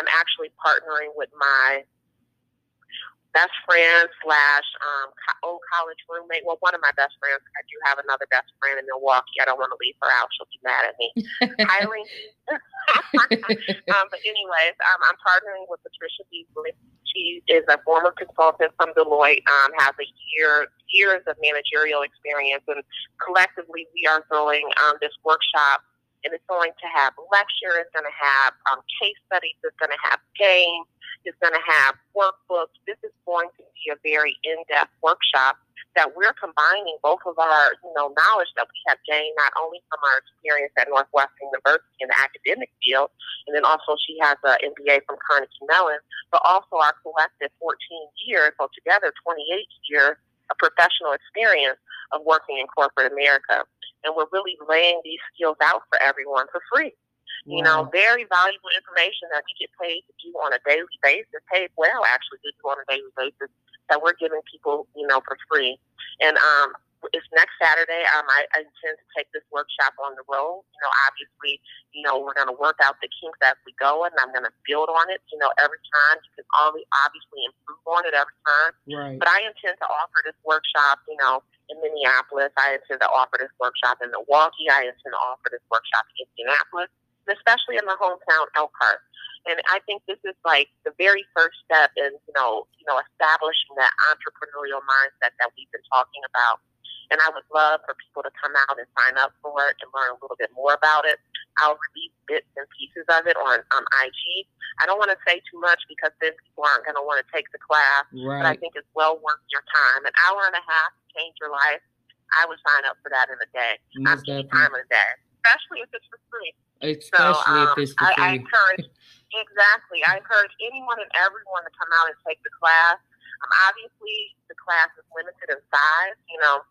I'm actually partnering with my best friend slash um, old college roommate. Well, one of my best friends. I do have another best friend in Milwaukee. I don't want to leave her out. She'll be mad at me. Um, but anyways, um, I'm partnering with Patricia Beasley. She is a former consultant from Deloitte, um, has a year years of managerial experience, and collectively we are doing um, this workshop. And it's going to have lecture. It's going to have um, case studies. It's going to have games. It's going to have workbooks. This is going to be a very in-depth workshop that we're combining both of our, you know, knowledge that we have gained not only from our experience at Northwestern University in the academic field, and then also she has an MBA from Carnegie Mellon, but also our collective 14 years, so together 28 years of professional experience of working in corporate America. And we're really laying these skills out for everyone for free. You know, very valuable information that we get paid to do on a daily basis, paid well actually to do on a daily basis that we're giving people, you know, for free. And um, it's next Saturday. Um, I, I intend to take this workshop on the road. You know, obviously, you know, we're going to work out the kinks as we go, and I'm going to build on it. You know, every time you can only obviously improve on it every time. Right. But I intend to offer this workshop. You know, in Minneapolis. I intend to offer this workshop in Milwaukee. I intend to offer this workshop in Indianapolis especially in my hometown, Elkhart. And I think this is like the very first step in, you know, you know, establishing that entrepreneurial mindset that we've been talking about. And I would love for people to come out and sign up for it and learn a little bit more about it. I'll release bits and pieces of it on um, IG. I don't want to say too much because then people aren't going to want to take the class. Right. But I think it's well worth your time. An hour and a half to change your life. I would sign up for that in a day. Most any definitely. time of the day, especially if it's for free. So Especially um, if it's for I, I encourage exactly. I encourage anyone and everyone to come out and take the class. Um, obviously, the class is limited in size. You know,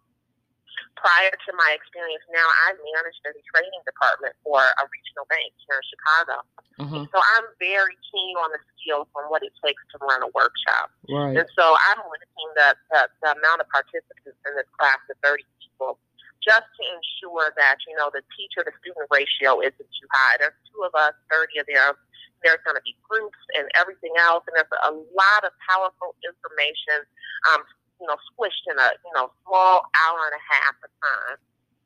prior to my experience now, I managed a training department for a regional bank here in Chicago. Uh-huh. So I'm very keen on the skills on what it takes to run a workshop. Right. And so I'm limiting the, the, the amount of participants in this class to 30 people just to ensure that, you know, the teacher to student ratio isn't too high. There's two of us, 30 of them. There's going to be groups and everything else. And there's a lot of powerful information, um, you know, squished in a, you know, small hour and a half of time.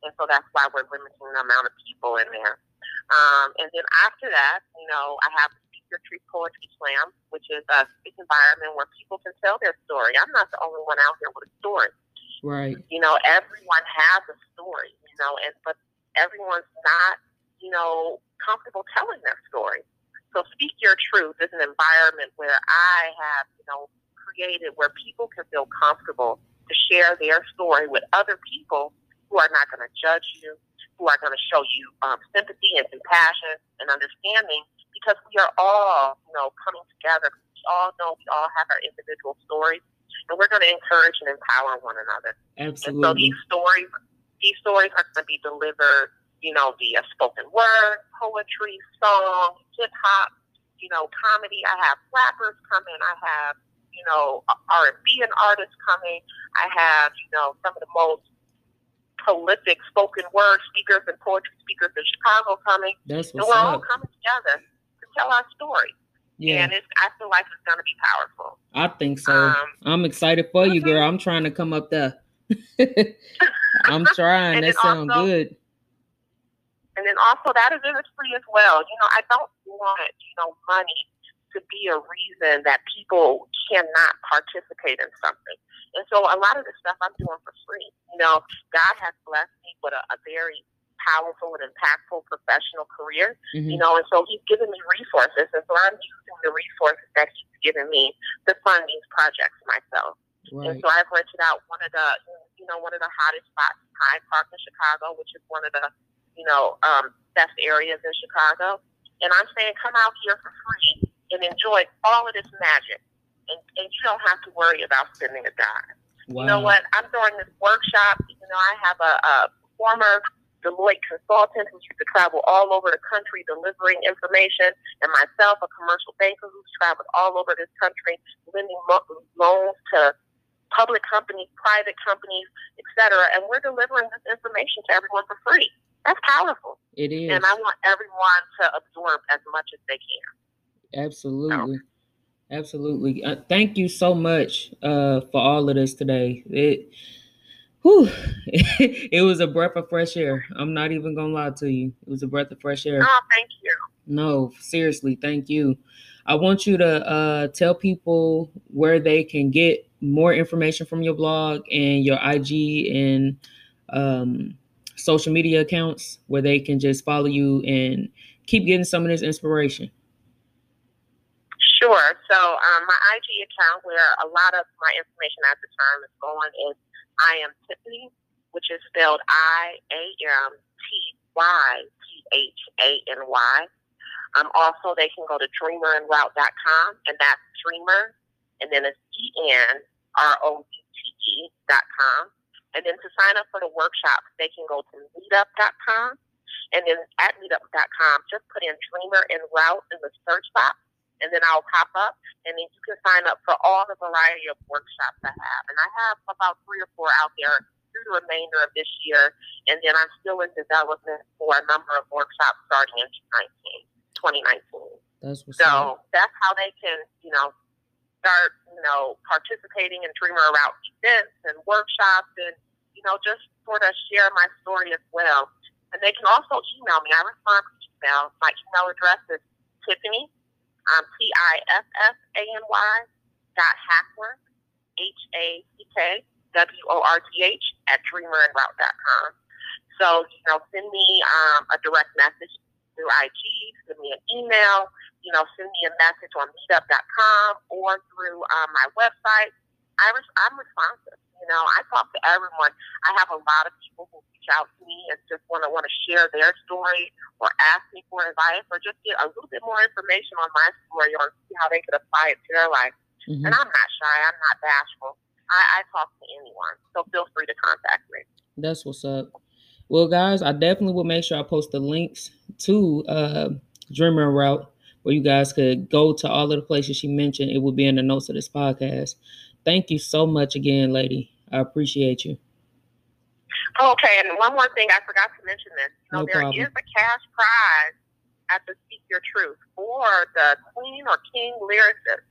And so that's why we're limiting the amount of people in there. Um, and then after that, you know, I have the Speak Your Truth Poetry Slam, which is a speak environment where people can tell their story. I'm not the only one out here with a story. Right. You know, everyone has a story, you know, and but everyone's not, you know, comfortable telling their story. So Speak Your Truth is an environment where I have, you know, created where people can feel comfortable to share their story with other people who are not going to judge you, who are going to show you um, sympathy and compassion and understanding because we are all, you know, coming together. We all know we all have our individual stories, and we're going to encourage and empower one another. And so Absolutely. these stories, these stories are going to be delivered, you know, via spoken word, poetry, song, hip hop, you know, comedy. I have rappers coming. I have, you know, R and B and artists coming. I have, you know, some of the most prolific spoken word speakers and poetry speakers in Chicago coming. That's And what's we're all coming together to tell our story. Yeah, And it's, I feel like it's going to be powerful. I think so. Um, I'm excited for you, mhm. girl. I'm trying to come up there. I'm trying. That sounds good. And then also that is free as well. You know, I don't want, you know, money to be a reason that people cannot participate in something. And so a lot of the stuff I'm doing for free. You know, God has blessed me with a, a very powerful and impactful professional career. Mhm. You know, and so he's given me resources and so I'm using the resources that he's given me to fund these projects myself. Right. And so I've rented out one of the, you know, one of the hottest spots, Hyde Park in Chicago, which is one of the, you know, um, best areas in Chicago. And I'm saying, come out here for free and enjoy all of this magic. And, and you don't have to worry about spending a dime. Wow. You know what? I'm doing this workshop. You know, I have a, a former Deloitte consultant who used to travel all over the country delivering information, and myself, a commercial banker who's traveled all over this country lending loans to public companies, private companies, et cetera. And we're delivering this information to everyone for free. That's powerful. It is. And I want everyone to absorb as much as they can. Absolutely. Absolutely. Uh, thank you so much uh, for all of this today. It, whew, it was a breath of fresh air. I'm not even gonna lie to you. It was a breath of fresh air. Oh, thank you. No, seriously, thank you. I want you to uh, tell people where they can get more information from your blog and your IG and um, social media accounts where they can just follow you and keep getting some of this inspiration. Sure. So um, my IG account, where a lot of my information at the time is going, is I am Tiffany, which is spelled I A M T Y T H A N Y. Um, also, they can go to dreamerenroute.com, and that's dreamer, and then it's N R O U T dot com. And then to sign up for the workshop, they can go to meetup.com. And then at meetup.com, just put in Dreamer en Route in the search box, and then I'll pop up. And then you can sign up for all the variety of workshops I have. And I have about three or four out there through the remainder of this year. And then I'm still in development for a number of workshops starting in 2019. That's So up. that's how they can, you know, start, you know, participating in Dreamer Route events and workshops and, you know, just sort of share my story as well. And they can also email me. I respond to email. My email address is Tiffany, um, T I F F A N Y dot Hackworth, H A C K W O R T H at dreamerenroute.com. So, you know, send me um, a direct message through IG, send me an email, you know, send me a message on meetup.com or through um, my website. I res- I'm responsive. You know, I talk to everyone. I have a lot of people who reach out to me and just want to want to share their story or ask me for advice or just get a little bit more information on my story or see how they could apply it to their life. Mhm. And I'm not shy. I'm not bashful. I, I talk to anyone, so feel free to contact me. That's what's up. Well, guys, I definitely will make sure I post the links to uh, Dreamer Route where you guys could go to all of the places she mentioned. It will be in the notes of this podcast. Thank you so much again, lady. I appreciate you. Okay, and one more thing, I forgot to mention this. You know, No there problem. is a cash prize at the Speak Your Truth for the Queen or King lyricist.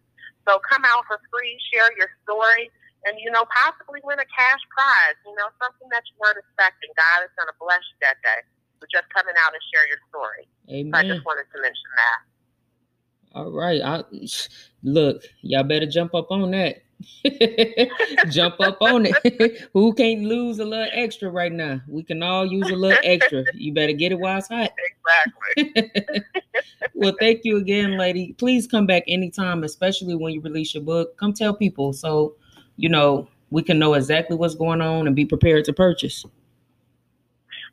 So come out for free, share your story, and you know, possibly win a cash prize. You know, something that you weren't expecting. God is going to bless you that day. So just coming out and share your story. So I just wanted to mention that. All right. I look, y'all better jump up on that. jump up on it. Who can't lose a little extra right now? We can all use a little extra. You better get it while it's hot. Exactly. well, thank you again, lady. Please come back anytime, especially when you release your book. Come tell people so you know we can know exactly what's going on and be prepared to purchase.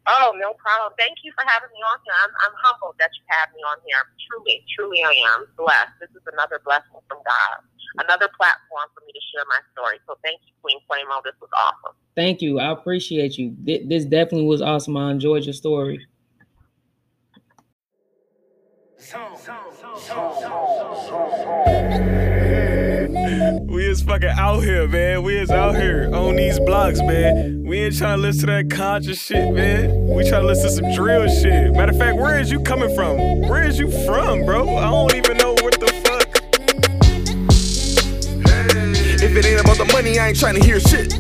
Oh, no problem. Thank you for having me on here. I'm, I'm humbled that you have me on here. Truly, truly, I am blessed. This is another blessing from God, another platform for me to share my story. So thank you, Queen Flamo. Oh, this was awesome. Thank you. I appreciate you. This definitely was awesome. I enjoyed your story. We is fucking out here, man. We is out here on these blocks, man. We ain't trying to listen to that conscious shit, man. We trying to listen to some drill shit. Matter of fact, where is you coming from? Where is you from, bro? I don't even know what the fuck. If it ain't about the money, I ain't trying to hear shit.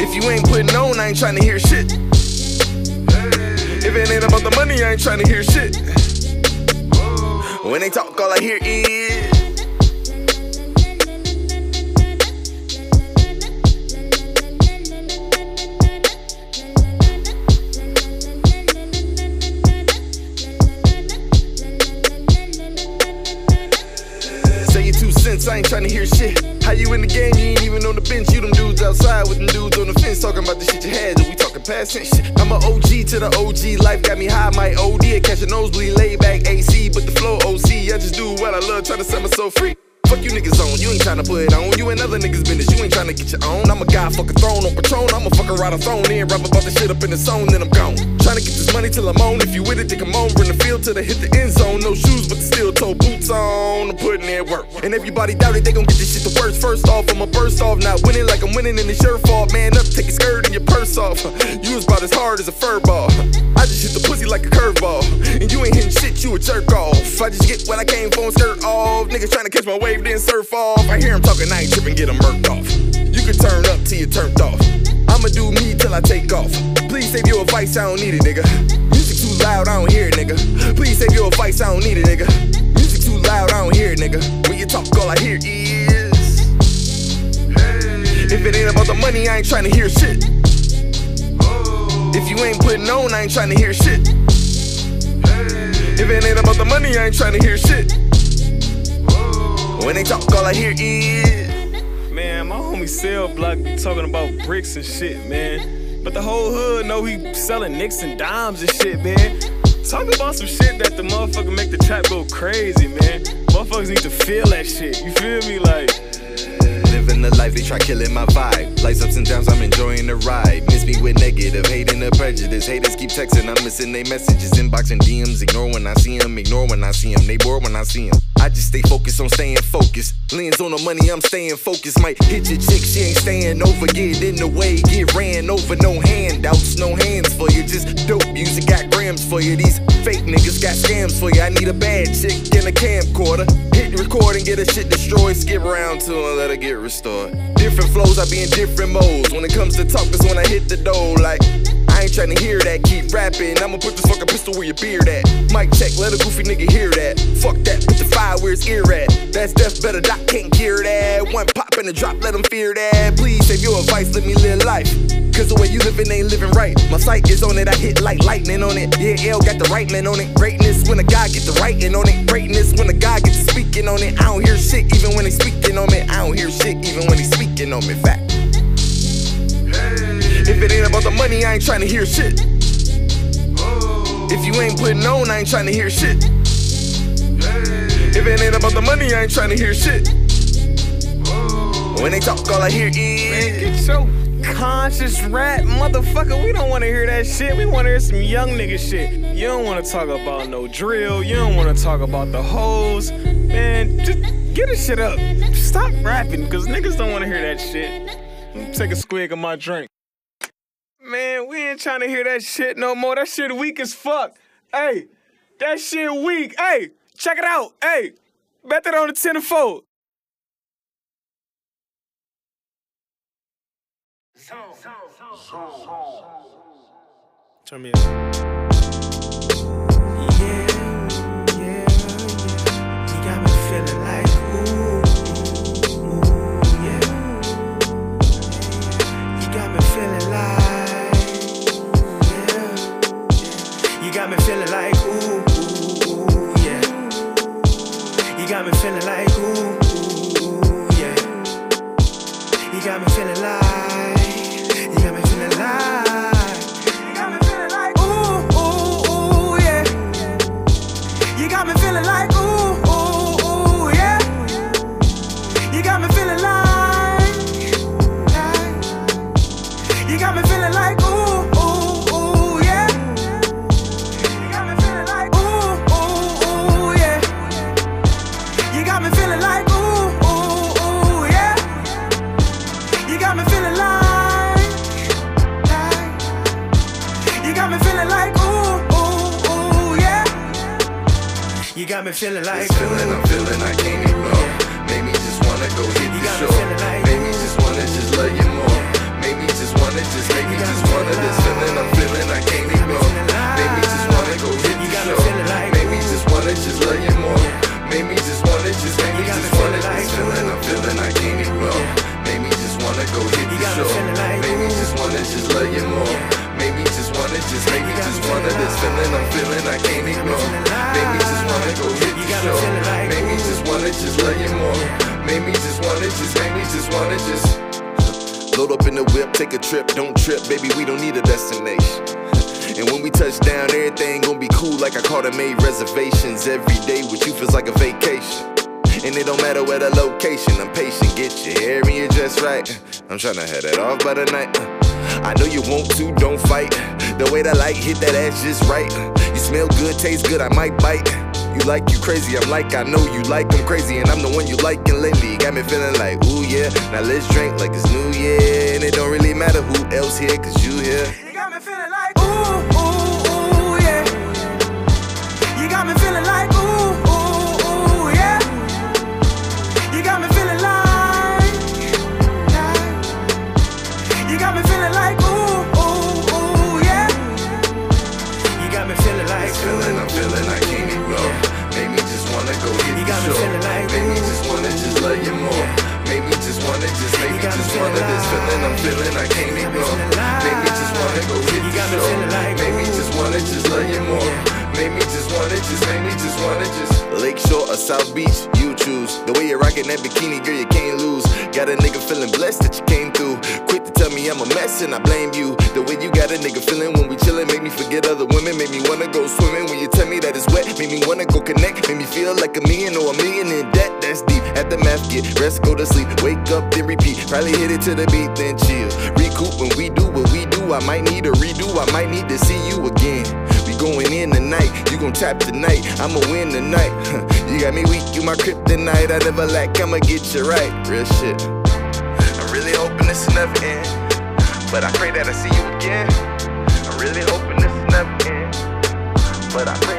If you ain't putting on, I ain't trying to hear shit. If it ain't about the money, I ain't trying to hear shit. When they talk, all I hear is. Say your two cents, I ain't trying to hear shit. How you in the game, you ain't even on the bench. You them dudes outside with them dudes on the fence talking about the shit you had. And we talking past tense. I'm a OG to the OG. Life got me high, my OD. Catch a nosebleed, lay back AC, but the flow OC. I just do what I love, trying to set myself free. Fuck you niggas on, you ain't tryna put it on. You and other niggas business, you ain't tryna get your own. I'm a guy, fuck a throne on Patron. I'm a fucking ride a throne in, rap about the shit up in the zone, then I'm gone. Tryna get this money till I'm on. If you with it, then come on. Run the field till they hit the end zone. No shoes, but the steel toe boots on. I'm putting in work. And everybody doubt it, they gon' get this shit the worst. First off, I'm a burst off, not winning like I'm winning in the shirt fall. Man up, take your skirt and your purse off. You was about as hard as a fur ball. I just hit the pussy like a curveball. And you ain't hitting shit, you a jerk off. I just get what I came for and skirt off. Niggas to catch my wave, then surf off. I hear him talking, I ain't tripping, get him murked off. You can turn up till you turned off. I'ma do me till I take off. Please save your advice, I don't need it, nigga. Music too loud, I don't hear it, nigga. Please save your advice, I don't need it, nigga. Music too loud, I don't hear it, nigga. When you talk, all I hear is. If it ain't about the money, I ain't trying to hear shit. If you ain't putting on, I ain't trying to hear shit. If it ain't about the money, I ain't trying to hear shit. When they talk, all I hear is. Man, my homie Cell Block be talking about bricks and shit, man. But the whole hood know he selling nicks and dimes and shit, man. Talk about some shit that the motherfucker make the trap go crazy, man. Motherfuckers need to feel that shit. You feel me? Like, Living the life, they try killing my vibe. Lights ups and downs, I'm enjoying the ride. Miss me with negative, hating the prejudice. Haters keep texting, I'm missing their messages. Inboxing DMs, ignore when I see them, ignore when I see them. They bored when I see them. I just stay focused on staying focused. Lens on the money, I'm staying focused. Might hit your chick, she ain't staying over. Get in the way, get ran over. No handouts, no hands for you. Just dope music, got grams for you. These fake niggas got scams for you. I need a bad chick in a camcorder. Hit record and get her shit destroyed. Skip around to her, let her get restored. Different flows, I be in different modes. When it comes to talk, that's when I hit the dough. Like, I ain't tryna hear that, keep rapping. I'ma put this fucking pistol where your beard at. Mic check, let a goofy nigga hear that. Fuck that, put the fire where his ear at. That's death, better doc, can't hear that. One pop and a drop, let him fear that. Please save your advice, let me live life. Cause the way you living ain't living right. My sight is on it, I hit like lightning on it. Yeah, L got the right man on it. Greatness when a guy get the writing on it. Greatness when a guy gets to speaking on it. I don't hear shit even when they speaking on me. I don't hear shit even when they speaking on me. Fact. If it ain't about the money, I ain't trying to hear shit. If you ain't putting on, I ain't trying to hear shit. If it ain't about the money, I ain't trying to hear shit. When they talk, all I hear is. man, get your conscious rap, motherfucker. We don't wanna hear that shit. We wanna hear some young nigga shit. You don't wanna talk about no drill. You don't wanna talk about the hoes. Man, just get this shit up. Stop rapping, cause niggas don't wanna hear that shit. Take a squig of my drink. Man, we ain't trying to hear that shit no more. That shit weak as fuck. Hey, that shit weak. Hey, check it out. Hey, bet that on the 10 and 4. Turn me up. Got me feeling like crazy, I'm like I know you like I'm crazy, and I'm the one you liking lately. Got me feeling like, ooh yeah. Now let's drink like it's New Year, and it don't really matter who else here, cause you here. You got me feeling like wanna just. Lake Lakeshore or South Beach, you choose. The way you're rocking that bikini, girl, you can't lose. Got a nigga feeling blessed that you came through. Quick to tell me I'm a mess and I blame you. The way you got a nigga feeling when we chillin' make me forget other women. Make me wanna go swimming when you tell me that it's wet. Make me wanna go connect. Make me feel like a million or a million in debt. That's deep. At the math, get rest, go to sleep. Wake up, then repeat. Probably hit it to the beat, then chill. Recoup when we do what we do. I might need a redo. I might need to see you again. Going in tonight. You gon' tap tonight. I'ma win tonight. you got me weak. You my kryptonite. I never lack. I'ma get you right. Real shit. I'm really hoping this never end. But I pray that I see you again. I'm really hoping this never end. But I